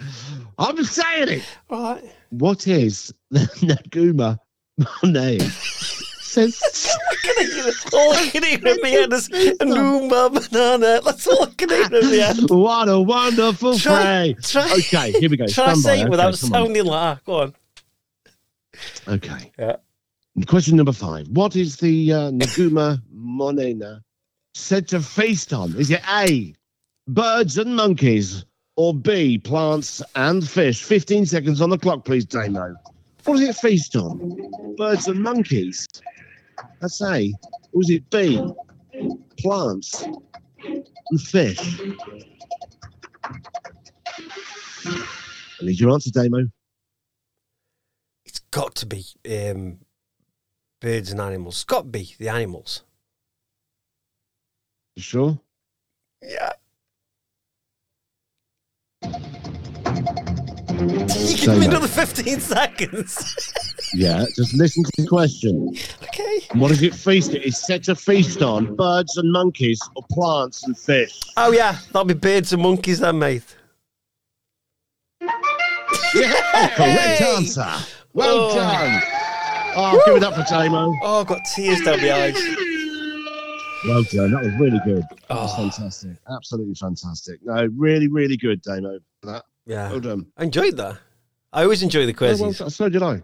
I'm saying it. Right. What is the Naguma Monet? Says All I can hear in my head is Noomba banana. That's all I can hear in my what a wonderful Try- phrase. try- Okay, here we go. Try Stand say by. it without Okay, on. sounding like. Go on. Okay. Yeah. Question number five. What is the uh, Naguma Monena said to feast on? Is it A, birds and monkeys, or B, plants and fish? 15 seconds on the clock, please, Damo. What does it feast on? Birds and monkeys? That's say, is it B, plants and fish? I need your answer, Damo. It's got to be um, birds and animals. It's got to be the animals. You sure? Yeah. You give me another 15 seconds. Yeah, just listen to the question. okay. What does it feast? It is set to feast on birds and monkeys or plants and fish. Oh, yeah. That'll be birds and monkeys then, mate. Yeah, correct answer. Well Oh. done. Oh, give it up for Damo. Oh, I've got tears down my eyes. Well done. That was really good. That was Oh. fantastic. Absolutely fantastic. No, really, really good, Damo. for That. Yeah. Well done. I enjoyed that. I always enjoy the quizzes. well, so did I.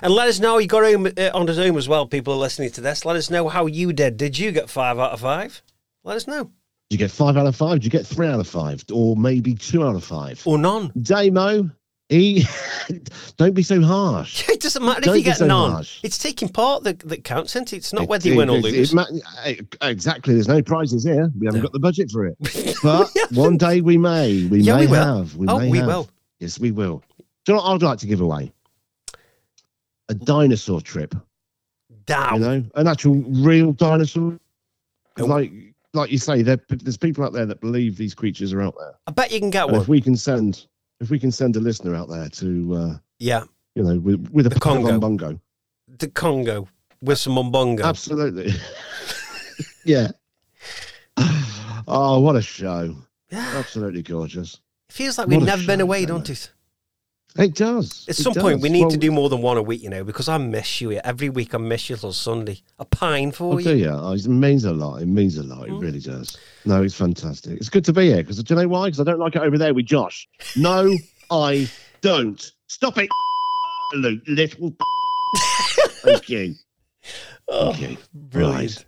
And let us know. You got home uh, on Zoom as well. People are listening to this. Let us know how you did. Did you get five out of five? Let us know. Did you get five out of five? Did you get three out of five? Or maybe two out of five? Or none. Damo, he, don't be so harsh. It doesn't matter Don't if you get so none. harsh. It's taking part that, that counts, isn't it? It's not It- whether you win or it- it- lose. it ma- eh, exactly. There's no prizes here. We haven't No. got the budget for it. But one day we may. We Yeah, may we have. We oh, may we have. will. Yes, we will. Do you know what I'd like to give away? A dinosaur trip. Down. You know, an actual real dinosaur. Like, like you say, there, there's people out there that believe these creatures are out there. I bet you can get And one. if we can send, if we can send a listener out there to, uh, Yeah. you know, with, with a The Congo. bongo, The Congo with some umbongo. absolutely, yeah. Oh, what a show! Yeah. Absolutely gorgeous. It feels like What we've never been away, don't don't it? It does. At It some point, we need Well, to do more than one a week, you know, because I miss you. Every week I miss you till Sunday. I pine for Oh, you. do you? Oh, it means a lot. It means a lot. It Mm. really does. No, it's fantastic. It's good to be here because do you know why? Because I don't like it over there with Josh. No, I don't. Stop it, little. Thank you. Oh, Thank you. brilliant. Right.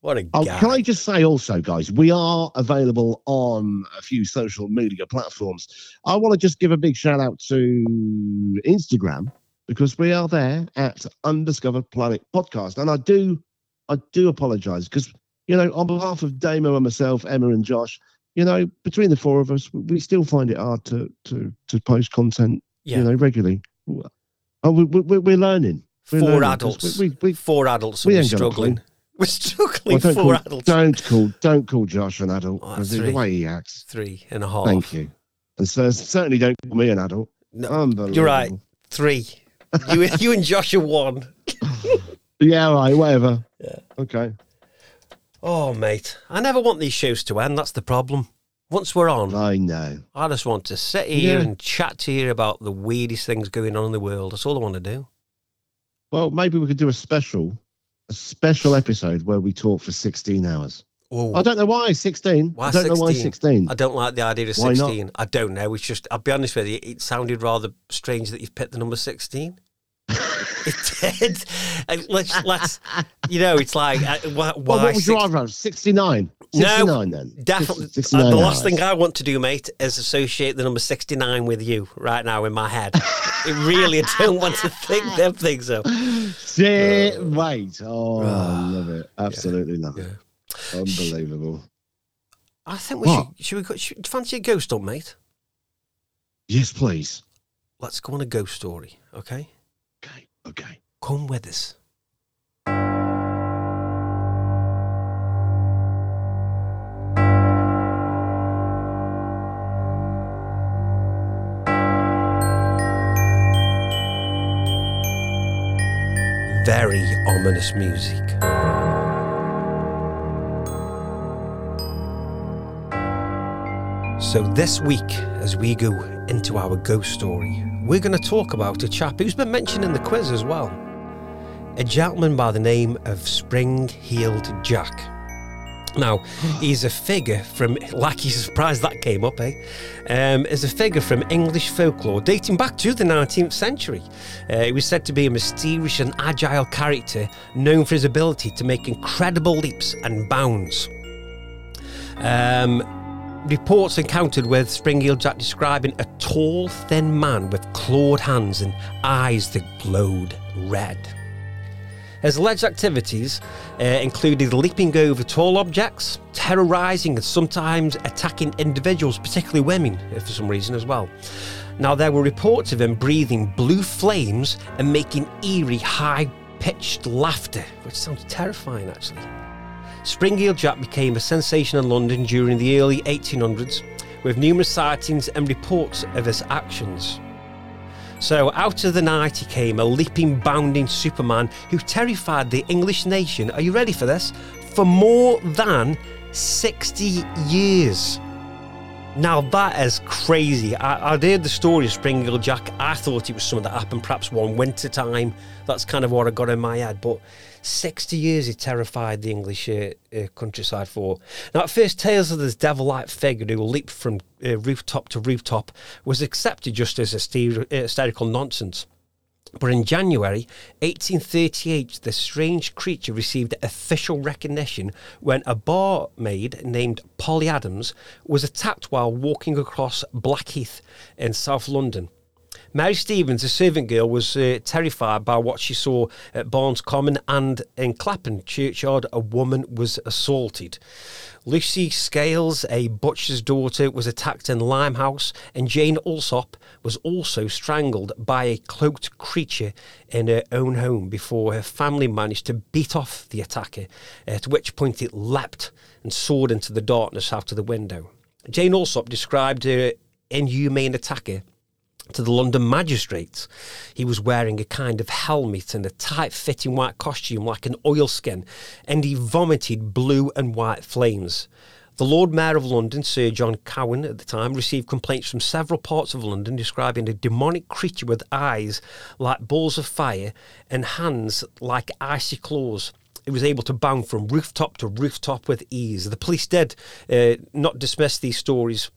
What a Oh, can I just say also, guys, we are available on a few social media platforms. I want to just give a big shout out to Instagram because we are there at Undiscovered Planet Podcast, and I do, I do apologise because you know, on behalf of Damo and myself, Emma and Josh, you know, between the four of us, we still find it hard to to to post content, yeah. you know, regularly. Oh, we, we, we're learning. We're Four learning adults. We, we, we, Four adults we and we're ain't got a clue. struggling. We're struggling. well, call, adults. don't call don't call Josh an adult Oh, 'cause the way he acts. Three and a half. Thank you. And so certainly don't call me an adult. No, you're right. Three. You, you and Josh are one. Yeah, right, whatever. Yeah. Okay. Oh, mate. I never want these shows to end. That's the problem. Once we're on, I know. I just want to sit here Yeah. and chat to you about the weirdest things going on in the world. That's all I want to do. Well, maybe we could do a special, a special episode where we talk for 16 hours. Oh, I don't know why 16. Why I don't know why 16? 16. I don't like the idea of Why not? 16. I don't know. It's just, I'll be honest with you, it sounded rather strange that you've picked the number 16. It did. And let's, let's, you know, it's like, uh, why? Well, what you six- rather have? 69? No, 69 then? Definitely. 69 uh, the last thing I want to do, mate, is associate the number 69 with you right now in my head. it really, I don't want to think them things. So, Sit, wait. Oh, I love it. Absolutely love it. yeah. Unbelievable. I think we What? should. Should we go? Should, fancy a ghost hunt, mate? Yes, please. Let's go on a ghost story. Okay, Okay. Come with us. Very ominous music. So, this week, as we go into our ghost story, we're going to talk about a chap who's been mentioned in the quiz as well. A gentleman by the name of Spring Heeled Jack. Now, he's a figure from, like he's surprised that came up, eh? Um, is a figure from English folklore dating back to the 19th century. Uh, he was said to be a mysterious and agile character known for his ability to make incredible leaps and bounds. Um, reports encountered with Spring-Heeled Jack describing a tall, thin man with clawed hands and eyes that glowed red. His alleged activities uh, included leaping over tall objects, terrorising and sometimes attacking individuals, particularly women, uh, for some reason as well. Now, there were reports of him breathing blue flames and making eerie, high pitched laughter, which sounds terrifying actually. Spring-Heeled Jack became a sensation in London during the early 1800s, with numerous sightings and reports of his actions. So, out of the night he came, a leaping, bounding Superman who terrified the English nation. Are you ready for this? For more than 60 years. Now that is crazy. I, I'd heard the story of Spring-Heeled Jack. I thought it was something that happened perhaps one winter time. That's kind of what I got in my head. But 60 years he terrified the English uh, uh, countryside for. Now, at first, tales of this devil-like figure who leaped from uh, rooftop to rooftop was accepted just as uh, hysterical nonsense. But in January 1838, the strange creature received official recognition when a barmaid named Polly Adams was attacked while walking across Blackheath in South London. Mary Stevens, a servant girl, was uh, terrified by what she saw at Barnes Common and in Clapham Churchyard, a woman was assaulted. Lucy Scales, a butcher's daughter, was attacked in Limehouse, and Jane Alsop was also strangled by a cloaked creature in her own home before her family managed to beat off the attacker, at which point it leapt and soared into the darkness out of the window. Jane Alsop described her inhumane attacker to the London magistrates. He was wearing a kind of helmet and a tight fitting white costume like an oilskin, and he vomited blue and white flames. The Lord Mayor of London, Sir John Cowan, at the time, received complaints from several parts of London describing a demonic creature with eyes like balls of fire and hands like icy claws. it was able to bound from rooftop to rooftop with ease. The police did uh, not dismiss these stories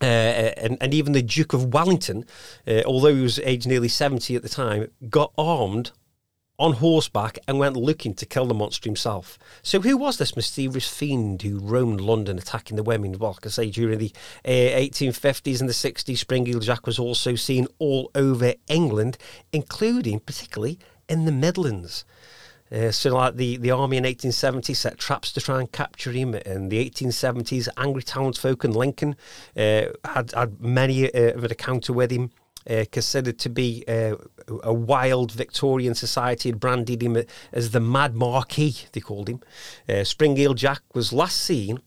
uh, and, and even the Duke of Wellington, uh, although he was aged nearly 70 at the time, got armed on horseback and went looking to kill the monster himself. So, who was this mysterious fiend who roamed London attacking the women? Well, like I say, during the uh, 1850s and the 60s, Spring-Heeled Jack was also seen all over England, including particularly in the Midlands. Uh, so, like the, the army in 1870 set traps to try and capture him. In the 1870s, angry townsfolk in Lincoln uh, had, had many uh, of an encounter with him. Uh, considered to be uh, a wild Victorian society had branded him as the Mad Marquis, they called him. Uh, Jack was last seen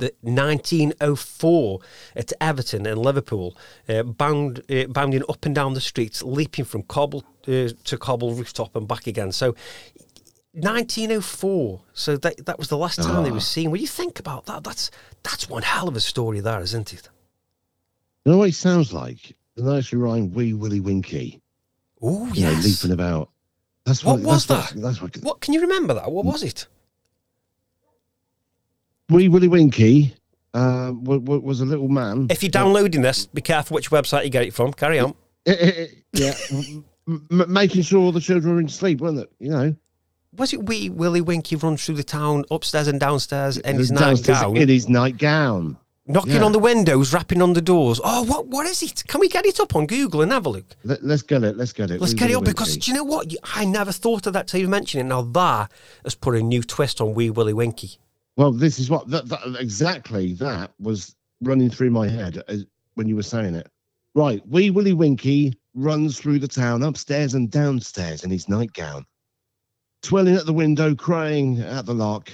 the 1904 at Everton and Liverpool, uh, bound, uh, bounding up and down the streets, leaping from cobble uh, to cobble rooftop and back again. So 1904. So that that was the last time they were seen. When you think about that, that's that's one hell of a story, there, isn't it? You know what it sounds like? The nursery rhyme Wee Willie Winkie. Oh You know, yes. leaping about. That's What what, was that's that? What, that's what, What can you remember that? What was it? Wee Willie Winkie uh, wa- wa- was a little man. If you're downloading this, be careful which website you get it from. Carry on. yeah, m- making sure all the children were in sleep, wasn't it? You know, Was it wee Willie Winkie runs through the town upstairs and downstairs in his nightgown? in his nightgown. knocking Yeah. on the windows, rapping on the doors. Oh, what what is it? Can we get it up on Google and have a look? Let, us get it. Let's get it. Let's Wee get it up because do you know what? I never thought of that till you mentioned it. Now that has put a new twist on Wee Willie Winkie. Well, this is what that, that, exactly that was running through my head as, when you were saying it. Right, wee Willie Winkie runs through the town, upstairs and downstairs in his nightgown, twirling at the window, crying at the lock.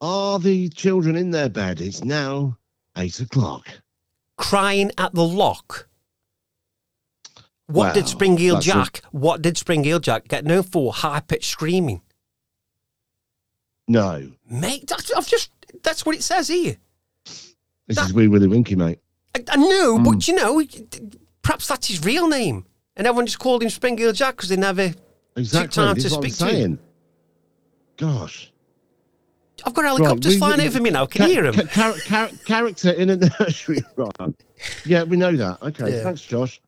Are the children in their bed? It's now eight o'clock. Crying at the lock. What did Well, Spring Heeled that's a- Jack? What did Spring Heeled Jack get known for? High pitched screaming. No, Mate, I've just that's what it says here. this That- is wee Willie Winkie, mate. I, I know, Hmm. but you know, perhaps that's his real name, and everyone just called him Spring Heeled Jack because they never. Exactly. time This to speak to. saying. Gosh. I've got helicopters we- flying we- over me now. Can you hear Ca- him? ca- char- character in a nursery rhyme. Yeah, we know that. Okay, Yeah. thanks, Josh.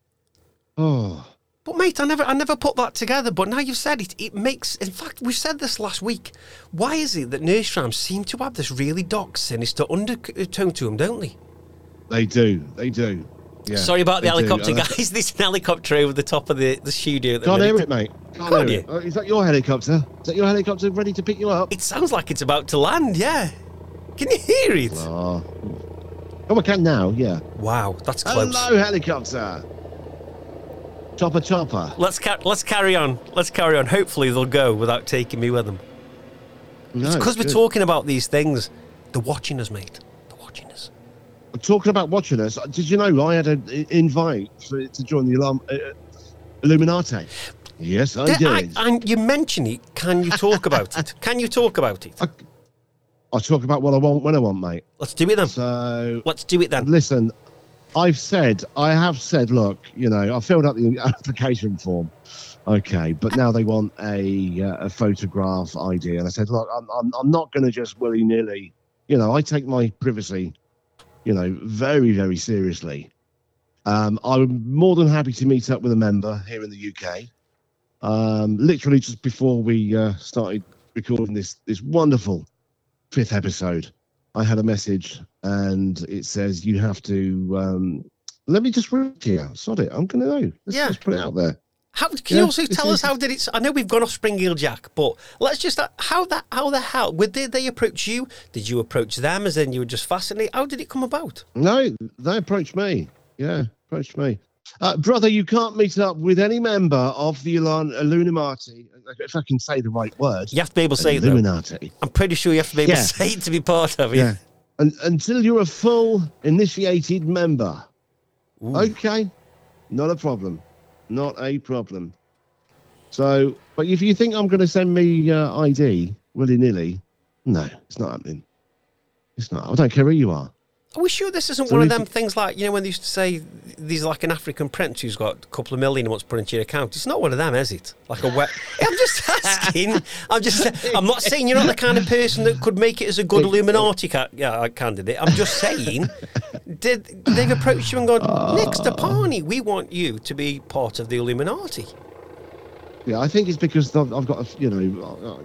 Oh, But mate, I never, I never put that together. But now you've said it, it makes. In fact, we said this last week. Why is it that nursery rhymes seem to have this really dark, sinister undertone to them, don't they? they do. They do. Yeah, Sorry about the they do. helicopter, And I- guys. There's an helicopter over the top of the, the studio. at the Can't hear it, mate. Can't Can't hear you? it. Oh, is that your helicopter? Is that your helicopter ready to pick you up? It sounds like it's about to land. Yeah. Can you hear it? Oh, oh I can now. Yeah. Wow, that's close. Hello, helicopter. Chopper, chopper. Let's ca- let's carry on. Let's carry on. Hopefully they'll go without taking me with them. No, It's because we're talking about these things. They're watching us, mate. They're watching us. Talking about watching us, did you know I had an invite for, to join the alarm, uh, Illuminati? Yes, I Did- did. I- and you mention it. Can you talk about it? Can you talk about it? I, I talk about what I want when I want, mate. Let's do it then. So Let's do it then. listen, I've said, I have said, look, you know, I filled out the application form. Okay, but now they want a uh, a photograph ID, and I said, look, I'm I'm, I'm not going to just willy nilly. You know, I take my privacy, you know, very very seriously. Um, I'm more than happy to meet up with a member here in the UK. Um, literally just before we uh, started recording this this wonderful fifth episode, I had a message and it says you have to. Um, let me just read it to you. Sod it. I'm going to know. Let's Yeah. just put it out there. How can you also tell us how did it? I know we've gone off Spring Heeled Jack, but let's just uh, how that how the hell did they, they approach you? Did you approach them? As in you were just fascinated? How did it come about? No, they approached me. Yeah, approached me. Uh, brother, you can't meet up with any member of the Ilan- Illuminati. If I can say the right word. You have to be able to say it. Illuminati. I'm pretty sure you have to be able Yeah. to say it to be part of it. Yeah. And, until you're a full initiated member. Ooh. Okay. Not a problem. Not a problem. So, but if you think I'm going to send me uh, ID willy nilly, no, it's not happening. It's not. I don't care who you are. Are we sure this isn't So one of them things like, you know, when they used to say these are like an African prince who's got a couple of million and wants to put into your account? It's not one of them, is it? Like a wet. I'm just asking. I'm just. I'm not saying you're not the kind of person that could make it as a good Illuminati ca- yeah, candidate. I'm just saying, did they've approached you and gone, Nick Stepani, we want you to be part of the Illuminati? Yeah, I think it's because I've, got, a, you know, uh,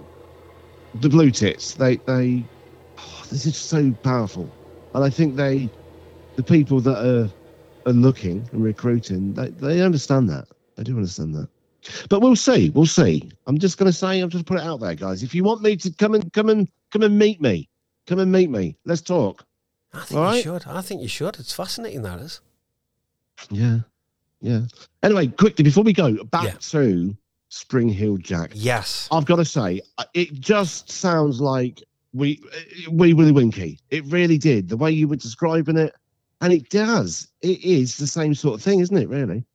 the blue tits. They, they, oh, this is so powerful, and I think they, the people that are, are looking and recruiting, they, they understand that. They do understand that. But we'll see. We'll see. I'm just going to say, I'll just put it out there, guys. If you want me to come and come and come and meet me, come and meet me. Let's talk. I think All you right. should. I think you should. It's fascinating, that is. Yeah, yeah. Anyway, quickly before we go back Yeah. to Spring Heeled Jack. Yes. I've got to say, uh, it just sounds like we we Willie Winkie. It really did. The way you were describing it, and it does. It is the same sort of thing, isn't it? Really?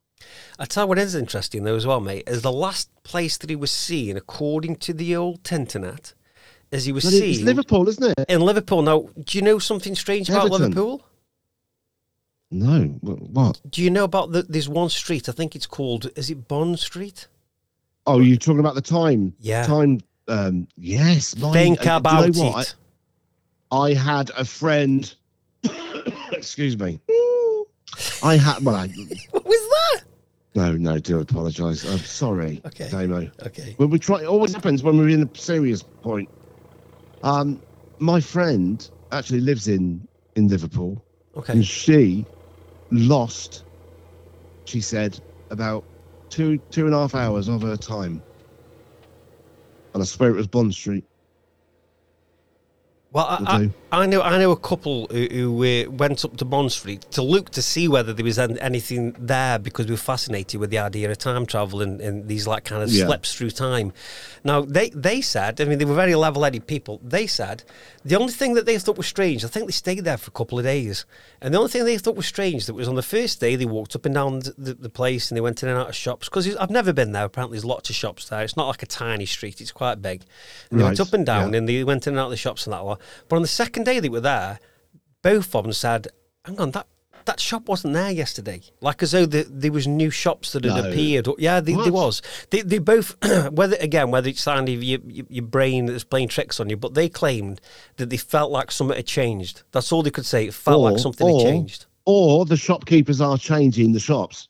I tell you what is interesting though as well, mate, is the last place that he was seen, according to the old Tinternet, as he was But seen Liverpool, isn't it? in Liverpool. Now, do you know something strange about Liverpool? No. What? Do you know about the, there's one street? I think it's called. Is it Bond Street? Oh, you're talking about the time? Yeah. Time. Um. Yes. my- Think uh, do you know about what? it. I, I had a friend. excuse me. I had. Well, I, What was that? no, no. Do apologise. I'm sorry, Okay. Damo. Okay. When we try, it always happens when we're in a serious point. Um, my friend actually lives in in Liverpool, Okay. and she lost. She said about two two and a half hours of her time, and I swear it was Bond Street. Well, I, I. I know I know a couple who, who uh, went up to Bond Street to look to see whether there was an- anything there because we were fascinated with the idea of time travel and, and these like kind of Yeah. slips through time. Now they they said, I mean, they were very level-headed people. They said the only thing that they thought was strange. I think they stayed there for a couple of days, and the only thing they thought was strange that was on the first day they walked up and down the, the, place and they went in and out of shops because I've never been there. Apparently, there's lots of shops there. It's not like a tiny street; it's quite big. And they went up and down yeah. and they went in and out of the shops and that lot. But on the second day they were there, both of them said, "Hang on, that." That shop wasn't there yesterday. Like as though the, there was new shops that had No. appeared. Yeah, they, there was. They, they both, whether again, whether it's of your, your, brain that's playing tricks on you, but they claimed that they felt like something had changed. That's all they could say. It felt like something or- had changed. Or the shopkeepers are changing the shops.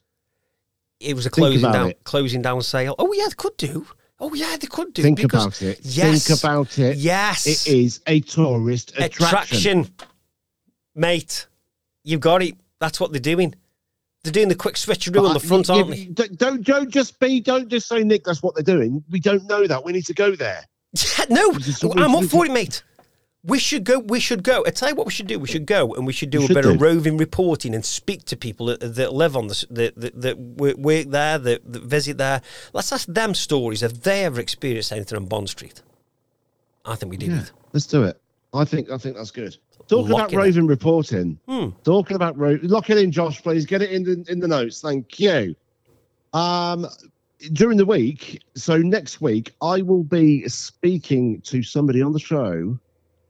It was a closing down, it. closing down sale. Oh yeah, they could do. Oh yeah, they could do. Think about it. Yes, Think about it. Yes, It is a tourist attraction. attraction, mate. You've got it. That's what they're doing. They're doing the quick switcheroo on the front, yeah, aren't but they? Don't, don't just be. Don't just say, Nick. That's what they're doing. We don't know that. We need to go there. Yeah, no, I'm up for it, mate. We should go. We should go. I tell you what, we should do. We should go and we should do We a should bit of roving reporting and speak to people that, that live on this, that that, that work there, that, that visit there. Let's ask them stories if they ever experienced anything on Bond Street. I think we do. Yeah, it. let's do it. I think I think that's good. Talking Lock about it roving reporting. Hmm. Talking about ro- lock it in, Josh. Please get it in the in the notes. Thank you. Um, during the week, so next week, I will be speaking to somebody on the show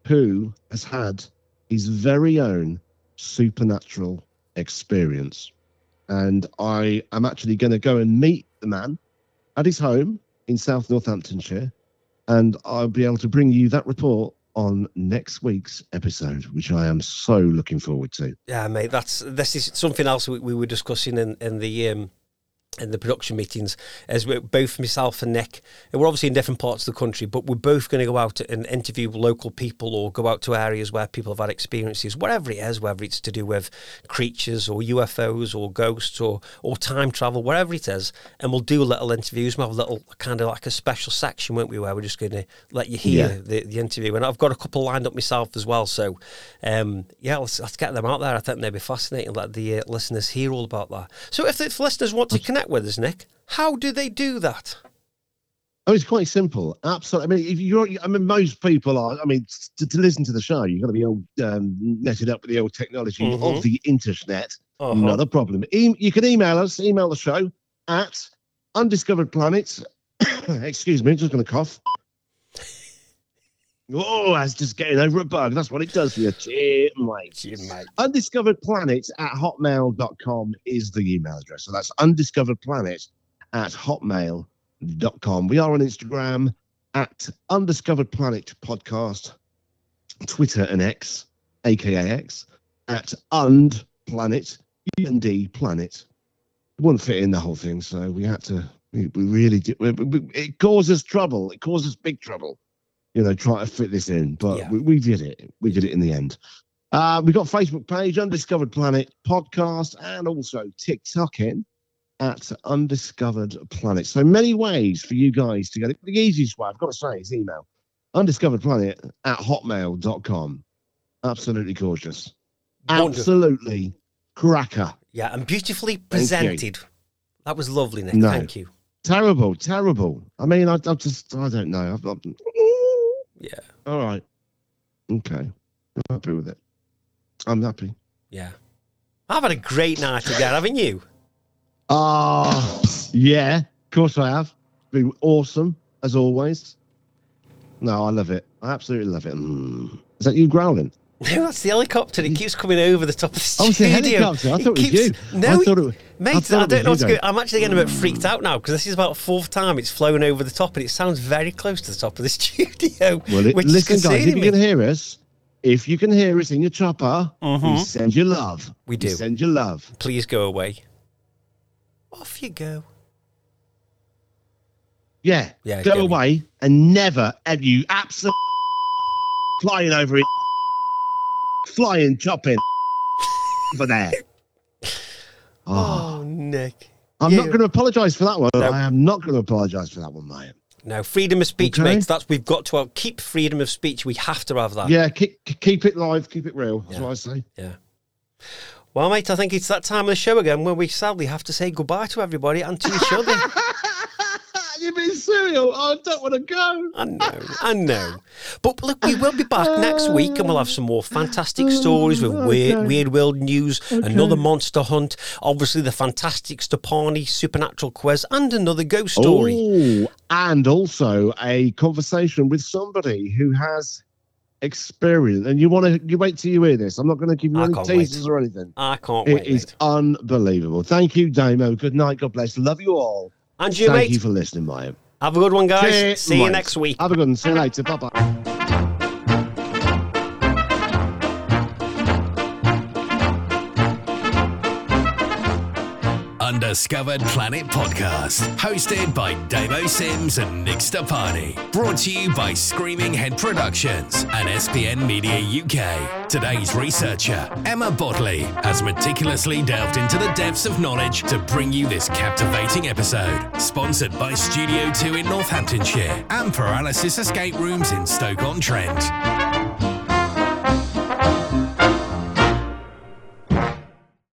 who has had his very own supernatural experience, and I am actually going to go and meet the man at his home in South Northamptonshire, and I'll be able to bring you that report on next week's episode, which I am so looking forward to. Yeah, mate. That's this is something else we, we were discussing in in the um, in the production meetings. As we're both myself and Nick, and we're obviously in different parts of the country, but we're both going to go out and interview local people or go out to areas where people have had experiences, whatever it is, whether it's to do with creatures or UFOs or ghosts or or time travel, whatever it is, and we'll do little interviews. We'll have a little kind of like a special section, won't we, where we're just going to let you hear Yeah. the, the interview. And I've got a couple lined up myself as well. So, um, yeah, let's, let's get them out there. I think they'd be fascinating. Let the uh, listeners hear all about that. So, if the if listeners want to connect with us, Nick, how do they do that? Oh, it's quite simple. Absolutely. I mean, if you're, I mean, most people are. I mean, to, to listen to the show, you've got to be all um, netted up with the old technology Mhm. of the internet. Uh-huh. Not a problem. E- you can email us. Email the show at undiscovered planets. Excuse me, just going to cough. Oh, that's just getting over a bug. That's what it does for you. Cheer, mate. Gee, mate. undiscovered planet at hotmail.com is the email address. So that's undiscovered planet at hotmail.com. We are on Instagram at undiscovered planet podcast, Twitter and X, aka X, at und planet, UND planet. It wouldn't fit in the whole thing, so we had to, we, we really did. we- we- It causes trouble. It causes big trouble, you know, trying to fit this in, but Yeah. we, we did it. We did it in the end. Uh, we've got Facebook page, Undiscovered Planet Podcast, and also TikTok in at Undiscovered Planet. So many ways for you guys to get it. The easiest way, I've got to say, is email undiscovered planet at hotmail.com. Absolutely gorgeous. Wonderful. Absolutely cracker. Yeah, and beautifully presented. That was lovely, Nick. No. Thank you. Terrible, terrible. I mean, I, I just, I don't know. I've, I've, Yeah, all right. Okay. I'm happy with it. I'm happy. yeah. I've had a great night again, haven't you? Ah, yeah, of course I have. Been awesome as always. No, I love it. I absolutely love it. Mm. Is that you growling? No, that's the helicopter. It keeps coming over the top of the Oh, it's a studio. helicopter. I thought it was you. No, I thought it was- mate, I I, thought it don't was know what to you, go. I'm actually getting a bit freaked out now because this is about the fourth time it's flown over the top, and it sounds very close to the top of the studio. Well, it, which listen, is guys, if you can hear us, if you can hear us in your chopper, we Mhm. send you love. We do. send you love. Please go away. Off you go. Yeah, Yeah, go get me. away and never, ever you absolutely flying over it, flying, chopping. over there. Oh, Oh, Nick. I'm you- not going to apologise for that one. No. I am not going to apologise for that one, mate. No, freedom of speech, Okay. mates. That's we've got to keep freedom of speech. We have to have that. Yeah, keep keep it live, keep it real. That's Yeah. what I say. Yeah. Well, mate, I think it's that time of the show again where we sadly have to say goodbye to everybody and to each other. Been serial. I don't want to go. I know, I know. But look, we will be back next week and we'll have some more fantastic stories with oh, weird, Okay. weird world news, another monster hunt, obviously the fantastic Stepani supernatural quiz, and another ghost story. Oh, and also a conversation with somebody who has experience. And you want to you wait till you hear this. I'm not going to give you I any can't wait. teasers or anything. I can't It wait. is mate. unbelievable. Thank you, Damo. Good night. God bless. Love you all. And you, Thank mate. you for listening, mate. Have a good one, guys. See you next week. Have a good one. See you later. Bye bye. Undiscovered Planet Podcast, hosted by Damo Sims and Nick Stepani. Brought to you by Screaming Head Productions and SPN Media UK. Today's researcher, Emma Bodley, has meticulously delved into the depths of knowledge to bring you this captivating episode. Sponsored by Studio 2 in Northamptonshire and Paralysis Escape Rooms in Stoke-on-Trent.